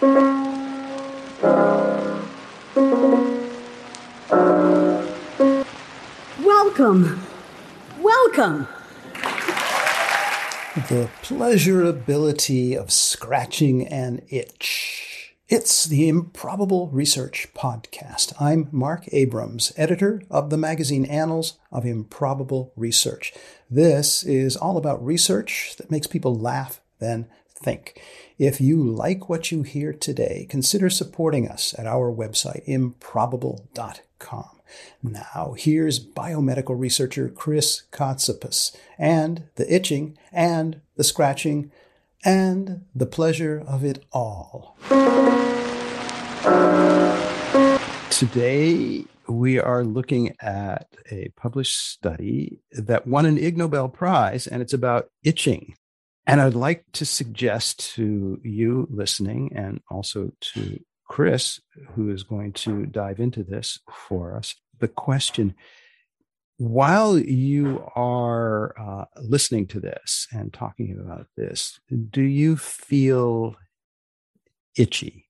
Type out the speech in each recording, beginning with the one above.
Welcome. Welcome. The pleasurability of scratching an itch. It's the Improbable Research Podcast. I'm Marc Abrahams, editor of the magazine Annals of Improbable Research. This is all about research that makes people laugh, then think. If you like what you hear today, consider supporting us at our website, improbable.com. Now, here's biomedical researcher Chris Cotsapas and the itching and the scratching and the pleasure of it all. Today, we are looking at a published study that won an Ig Nobel Prize, and it's about itching. And I'd like to suggest to you listening and also to Chris, who is going to dive into this for us, the question while you are uh, listening to this and talking about this, do you feel itchy?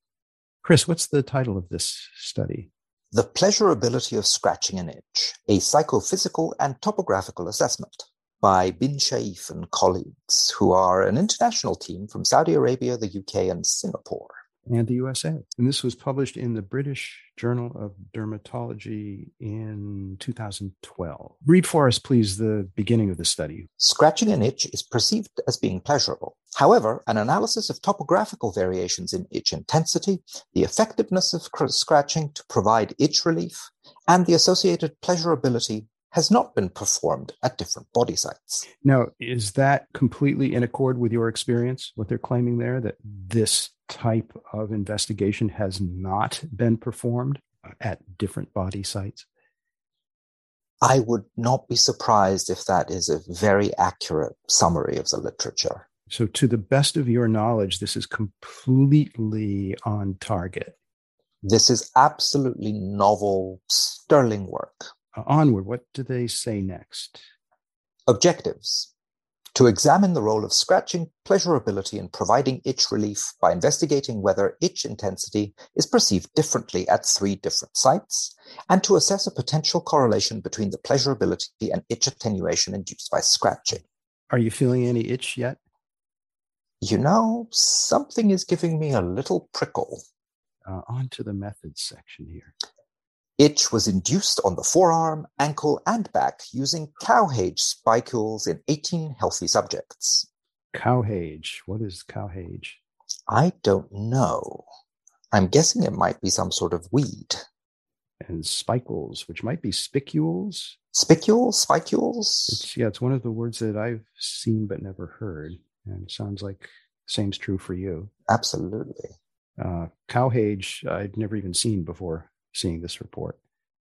Chris, what's the title of this study? The Pleasurability of Scratching an Itch, a Psychophysical and Topographical Assessment by Bin Saif and colleagues, who are an international team from Saudi Arabia, the UK, and Singapore and the USA. And this was published in the British Journal of Dermatology in 2012. Read for us, please, the beginning of the study. Scratching an itch is perceived as being pleasurable. However, an analysis of topographical variations in itch intensity, the effectiveness of scratching to provide itch relief, and the associated pleasurability has not been performed at different body sites. Now, is that completely in accord with your experience, what they're claiming there, that this type of investigation has not been performed at different body sites? I would not be surprised if that is a very accurate summary of the literature. So, to the best of your knowledge, this is completely on target. This is absolutely novel, sterling work. Onward, what do they say next? Objectives to examine the role of scratching pleasurability in providing itch relief by investigating whether itch intensity is perceived differently at three different sites, and to assess a potential correlation between the pleasurability and itch attenuation induced by scratching. Are you feeling any itch yet? You know, something is giving me a little prickle. Uh, on to the methods section here. Itch was induced on the forearm, ankle, and back using Cowhage spicules in 18 healthy subjects. Cowhage. What is cowhage? I don't know. I'm guessing it might be some sort of weed. And spicules, which might be spicules. Spicules? Spicules? It's, yeah, it's one of the words that I've seen but never heard. And sounds like same's true for you. Absolutely. Uh, cowhage, I'd never even seen before seeing this report?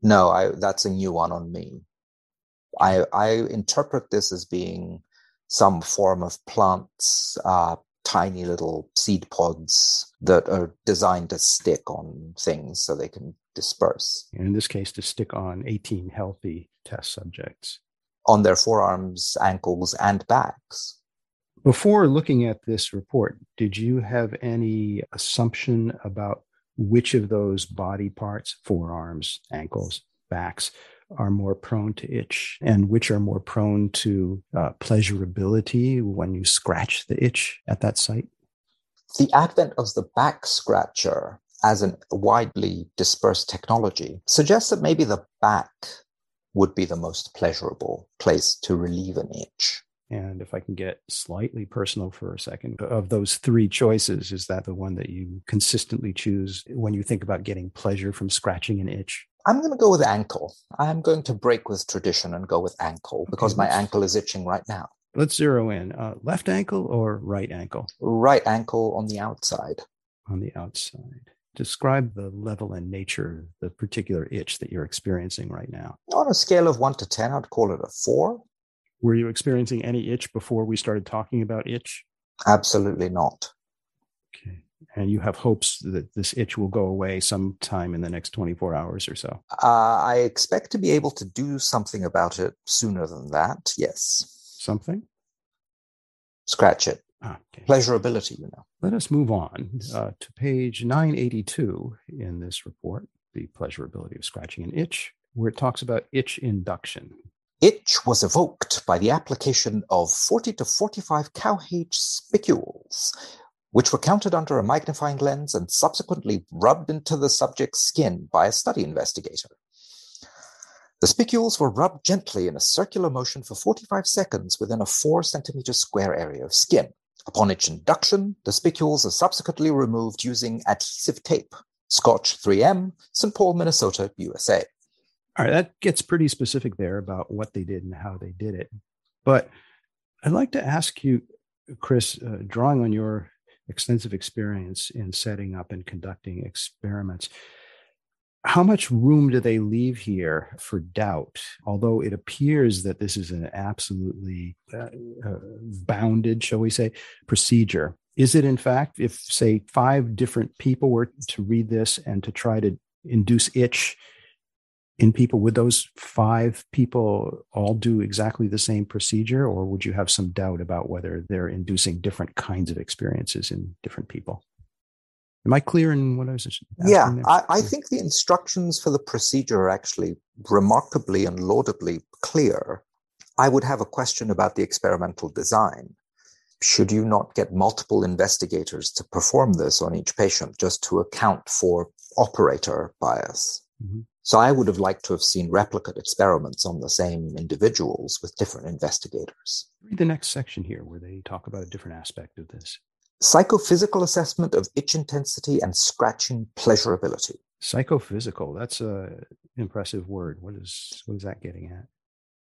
No, I, that's a new one on me. I, I interpret this as being some form of plants, uh, tiny little seed pods that are designed to stick on things so they can disperse. In this case, to stick on 18 healthy test subjects. On their forearms, ankles, and backs. Before looking at this report, did you have any assumption about which of those body parts, forearms, ankles, backs, are more prone to itch and which are more prone to uh, pleasurability when you scratch the itch at that site? The advent of the back scratcher as a widely dispersed technology suggests that maybe the back would be the most pleasurable place to relieve an itch. And if I can get slightly personal for a second, of those three choices, is that the one that you consistently choose when you think about getting pleasure from scratching an itch? I'm going to go with ankle. I'm going to break with tradition and go with ankle because okay, my ankle is itching right now. Let's zero in. Uh, left ankle or right ankle? Right ankle on the outside. On the outside. Describe the level and nature, the particular itch that you're experiencing right now. On a scale of one to 10, I'd call it a four. Were you experiencing any itch before we started talking about itch? Absolutely not. Okay. And you have hopes that this itch will go away sometime in the next 24 hours or so? Uh, I expect to be able to do something about it sooner than that, yes. Something? Scratch it. Ah, okay. Pleasurability, you know. Let us move on uh, to page 982 in this report, the pleasurability of scratching an itch, where it talks about itch induction. Itch was evoked by the application of 40 to 45 cowhage spicules, which were counted under a magnifying lens and subsequently rubbed into the subject's skin by a study investigator. The spicules were rubbed gently in a circular motion for 45 seconds within a 4 centimeter square area of skin. Upon its induction, the spicules are subsequently removed using adhesive tape. Scotch 3M, St. Paul, Minnesota, USA. All right, that gets pretty specific there about what they did and how they did it. But I'd like to ask you, Chris, uh, drawing on your extensive experience in setting up and conducting experiments, how much room do they leave here for doubt? Although it appears that this is an absolutely uh, uh, bounded, shall we say, procedure. Is it, in fact, if, say, five different people were to read this and to try to induce itch in people, would those five people all do exactly the same procedure, or would you have some doubt about whether they're inducing different kinds of experiences in different people? Am I clear in what I was Yeah, I, I, think the instructions for the procedure are actually remarkably and laudably clear. I would have a question about the experimental design. Should you not get multiple investigators to perform this on each patient just to account for operator bias? Mm-hmm. So I would have liked to have seen replicate experiments on the same individuals with different investigators. Read the next section here where they talk about a different aspect of this. Psychophysical assessment of itch intensity and scratching pleasurability. Psychophysical, that's a impressive word. What is what is that getting at?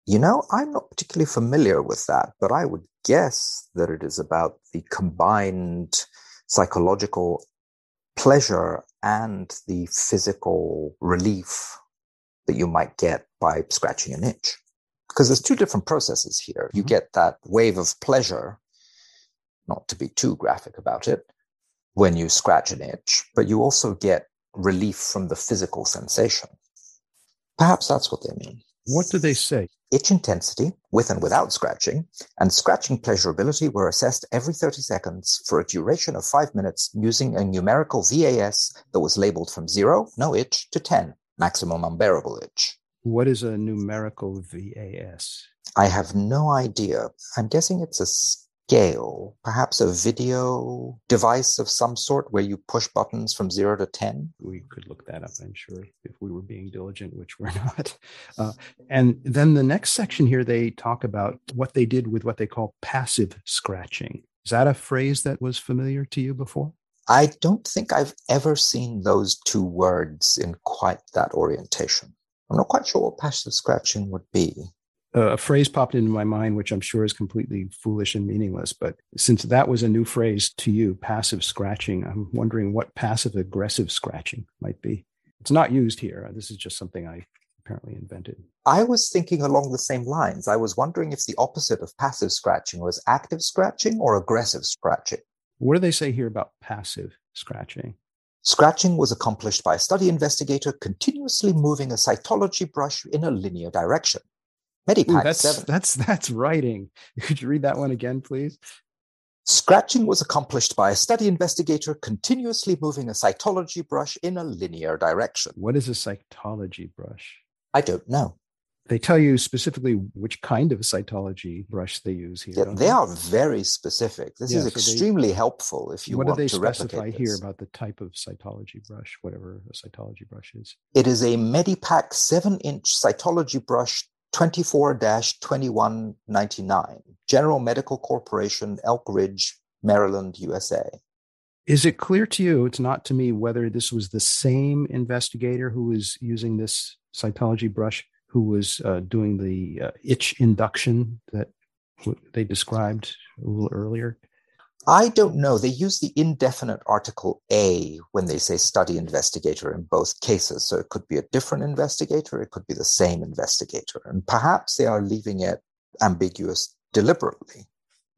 You know, I'm not particularly familiar with that, but I would guess that it is about the combined psychological pleasure and the physical relief that you might get by scratching an itch. Because there's two different processes here. You mm-hmm. get that wave of pleasure, not to be too graphic about it, when you scratch an itch, but you also get relief from the physical sensation. Perhaps that's what they mean. What do they say? Itch intensity, with and without scratching, and scratching pleasurability were assessed every 30 seconds for a duration of five minutes using a numerical VAS that was labeled from zero, no itch, to 10, maximum unbearable itch. What is a numerical VAS? I have no idea. I'm guessing it's a scale, perhaps a video device of some sort where you push buttons from zero to 10? We could look that up, I'm sure, if we were being diligent, which we're not. Uh, and then the next section here, they talk about what they did with what they call passive scratching. Is that a phrase that was familiar to you before? I don't think I've ever seen those two words in quite that orientation. I'm not quite sure what passive scratching would be a phrase popped into my mind, which I'm sure is completely foolish and meaningless. But since that was a new phrase to you, passive scratching, I'm wondering what passive aggressive scratching might be. It's not used here. This is just something I apparently invented. I was thinking along the same lines. I was wondering if the opposite of passive scratching was active scratching or aggressive scratching. What do they say here about passive scratching? Scratching was accomplished by a study investigator continuously moving a cytology brush in a linear direction. Medipack Ooh, that's, 7. That's, that's writing. Could you read that one again, please? Scratching was accomplished by a study investigator continuously moving a cytology brush in a linear direction. What is a cytology brush? I don't know. They tell you specifically which kind of cytology brush they use here. Yeah, they, they, are very specific. This yeah, is so extremely they, helpful if you want to What do they specify here about the type of cytology brush, whatever a cytology brush is? It is a Medipack 7 inch cytology brush 24-2199, General Medical Corporation, Elkridge, Maryland, USA. Is it clear to you, it's not to me, whether this was the same investigator who was using this cytology brush who was uh, doing the uh, itch induction that they described a little earlier? I don't know. They use the indefinite article a when they say study investigator in both cases. So it could be a different investigator, it could be the same investigator. And perhaps they are leaving it ambiguous deliberately.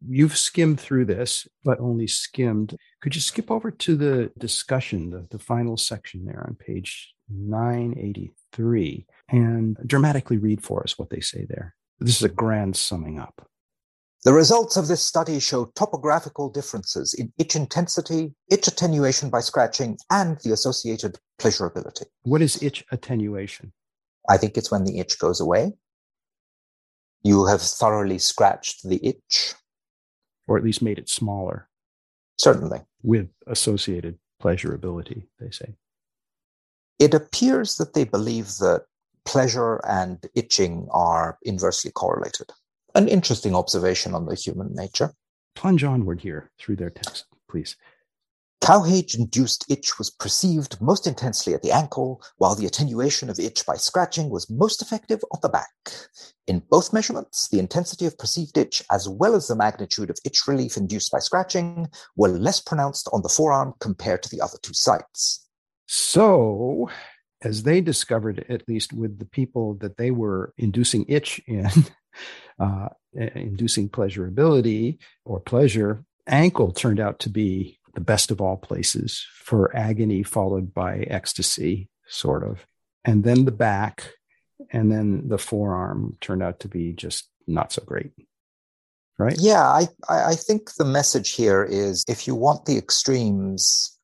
You've skimmed through this, but only skimmed. Could you skip over to the discussion, the, the final section there on page 983, and dramatically read for us what they say there? This is a grand summing up. The results of this study show topographical differences in itch intensity, itch attenuation by scratching, and the associated pleasurability. What is itch attenuation? I think it's when the itch goes away. You have thoroughly scratched the itch. Or at least made it smaller. Certainly. With associated pleasurability, they say. It appears that they believe that pleasure and itching are inversely correlated. An interesting observation on the human nature. Plunge onward here through their text, please. Cowhage induced itch was perceived most intensely at the ankle, while the attenuation of itch by scratching was most effective on the back. In both measurements, the intensity of perceived itch as well as the magnitude of itch relief induced by scratching were less pronounced on the forearm compared to the other two sites. So, as they discovered, at least with the people that they were inducing itch in, uh, inducing pleasurability or pleasure, ankle turned out to be the best of all places for agony, followed by ecstasy, sort of. And then the back, and then the forearm turned out to be just not so great. Right? Yeah, I, I think the message here is if you want the extremes,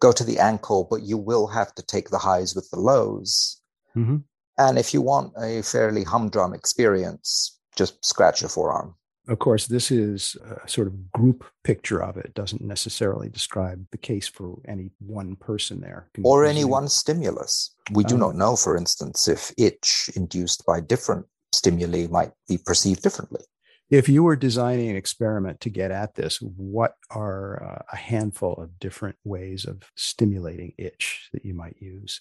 go to the ankle, but you will have to take the highs with the lows. Mm-hmm. And if you want a fairly humdrum experience, just scratch your forearm. Of course, this is a sort of group picture of it. it doesn't necessarily describe the case for any one person there. or any one stimulus. We do um, not know, for instance, if itch induced by different stimuli might be perceived differently. If you were designing an experiment to get at this, what are uh, a handful of different ways of stimulating itch that you might use?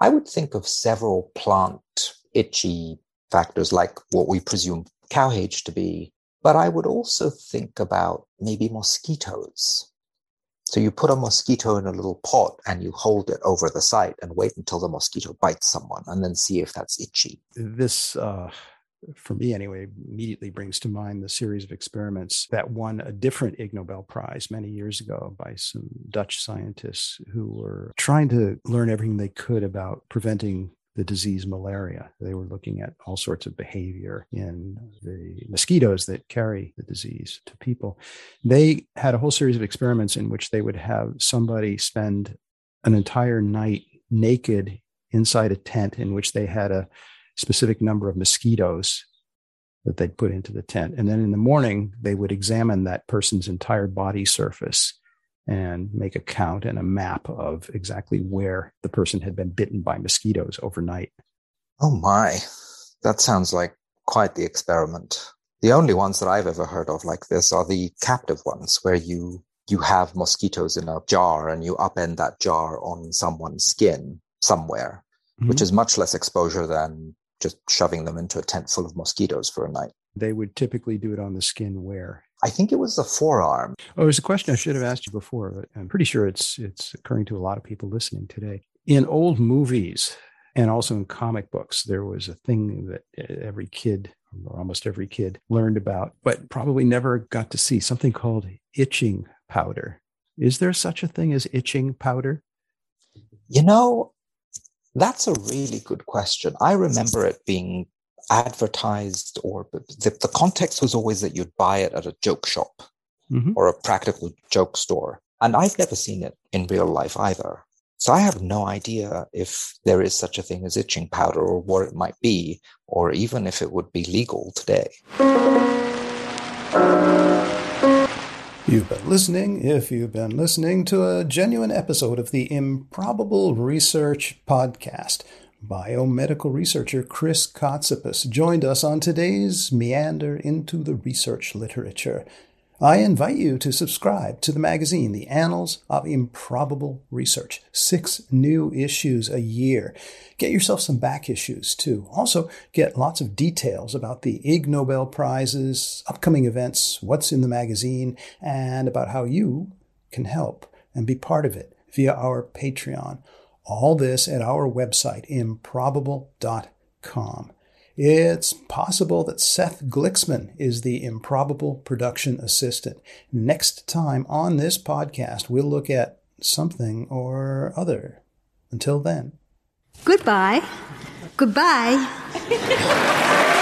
I would think of several plant itchy factors like what we presume cowhage to be. But I would also think about maybe mosquitoes. So you put a mosquito in a little pot and you hold it over the site and wait until the mosquito bites someone and then see if that's itchy. This, uh, for me anyway, immediately brings to mind the series of experiments that won a different Ig Nobel Prize many years ago by some Dutch scientists who were trying to learn everything they could about preventing the disease malaria. They were looking at all sorts of behavior in the mosquitoes that carry the disease to people. They had a whole series of experiments in which they would have somebody spend an entire night naked inside a tent in which they had a specific number of mosquitoes that they'd put into the tent. And then in the morning, they would examine that person's entire body surface and make a count and a map of exactly where the person had been bitten by mosquitoes overnight. Oh my, that sounds like quite the experiment. The only ones that I've ever heard of like this are the captive ones where you you have mosquitoes in a jar and you upend that jar on someone's skin somewhere, mm-hmm. which is much less exposure than just shoving them into a tent full of mosquitoes for a night. They would typically do it on the skin where I think it was the forearm. Oh, there's a question I should have asked you before, but I'm pretty sure it's it's occurring to a lot of people listening today. In old movies and also in comic books, there was a thing that every kid or almost every kid learned about, but probably never got to see something called itching powder. Is there such a thing as itching powder? You know, that's a really good question. I remember it being advertised or the, the context was always that you'd buy it at a joke shop mm-hmm. or a practical joke store. And I've never seen it in real life either. So I have no idea if there is such a thing as itching powder or what it might be, or even if it would be legal today. You've been listening, if you've been listening, to a genuine episode of the Improbable Research Podcast. Biomedical researcher Chris Cotsapas joined us on today's Meander into the Research Literature. I invite you to subscribe to the magazine, The Annals of Improbable Research. Six new issues a year. Get yourself some back issues too. Also, get lots of details about the Ig Nobel Prizes, upcoming events, what's in the magazine, and about how you can help and be part of it via our Patreon. All this at our website, improbable.com. It's possible that Seth Gliksman is the improbable production assistant. Next time on this podcast, we'll look at something or other. Until then. Goodbye. Goodbye.